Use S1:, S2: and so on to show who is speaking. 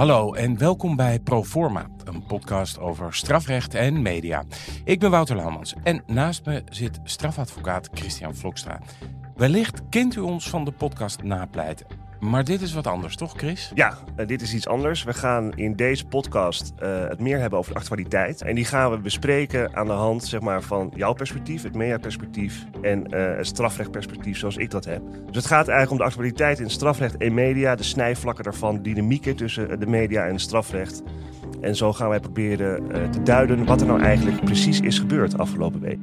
S1: Hallo en welkom bij Proforma, een podcast over strafrecht en media. Ik ben Wouter Laumans en naast me zit strafadvocaat Christian Vlokstra. Wellicht kent u ons van de podcast Napleiten. Maar dit is wat anders, toch Chris?
S2: Ja, uh, dit is iets anders. We gaan in deze podcast uh, het meer hebben over de actualiteit. En die gaan we bespreken aan de hand zeg maar, van jouw perspectief, het mediaperspectief en uh, het strafrechtperspectief zoals ik dat heb. Dus het gaat eigenlijk om de actualiteit in strafrecht en media, de snijvlakken daarvan, dynamieken tussen de media en het strafrecht. En zo gaan wij proberen te duiden wat er nou eigenlijk precies is gebeurd afgelopen week.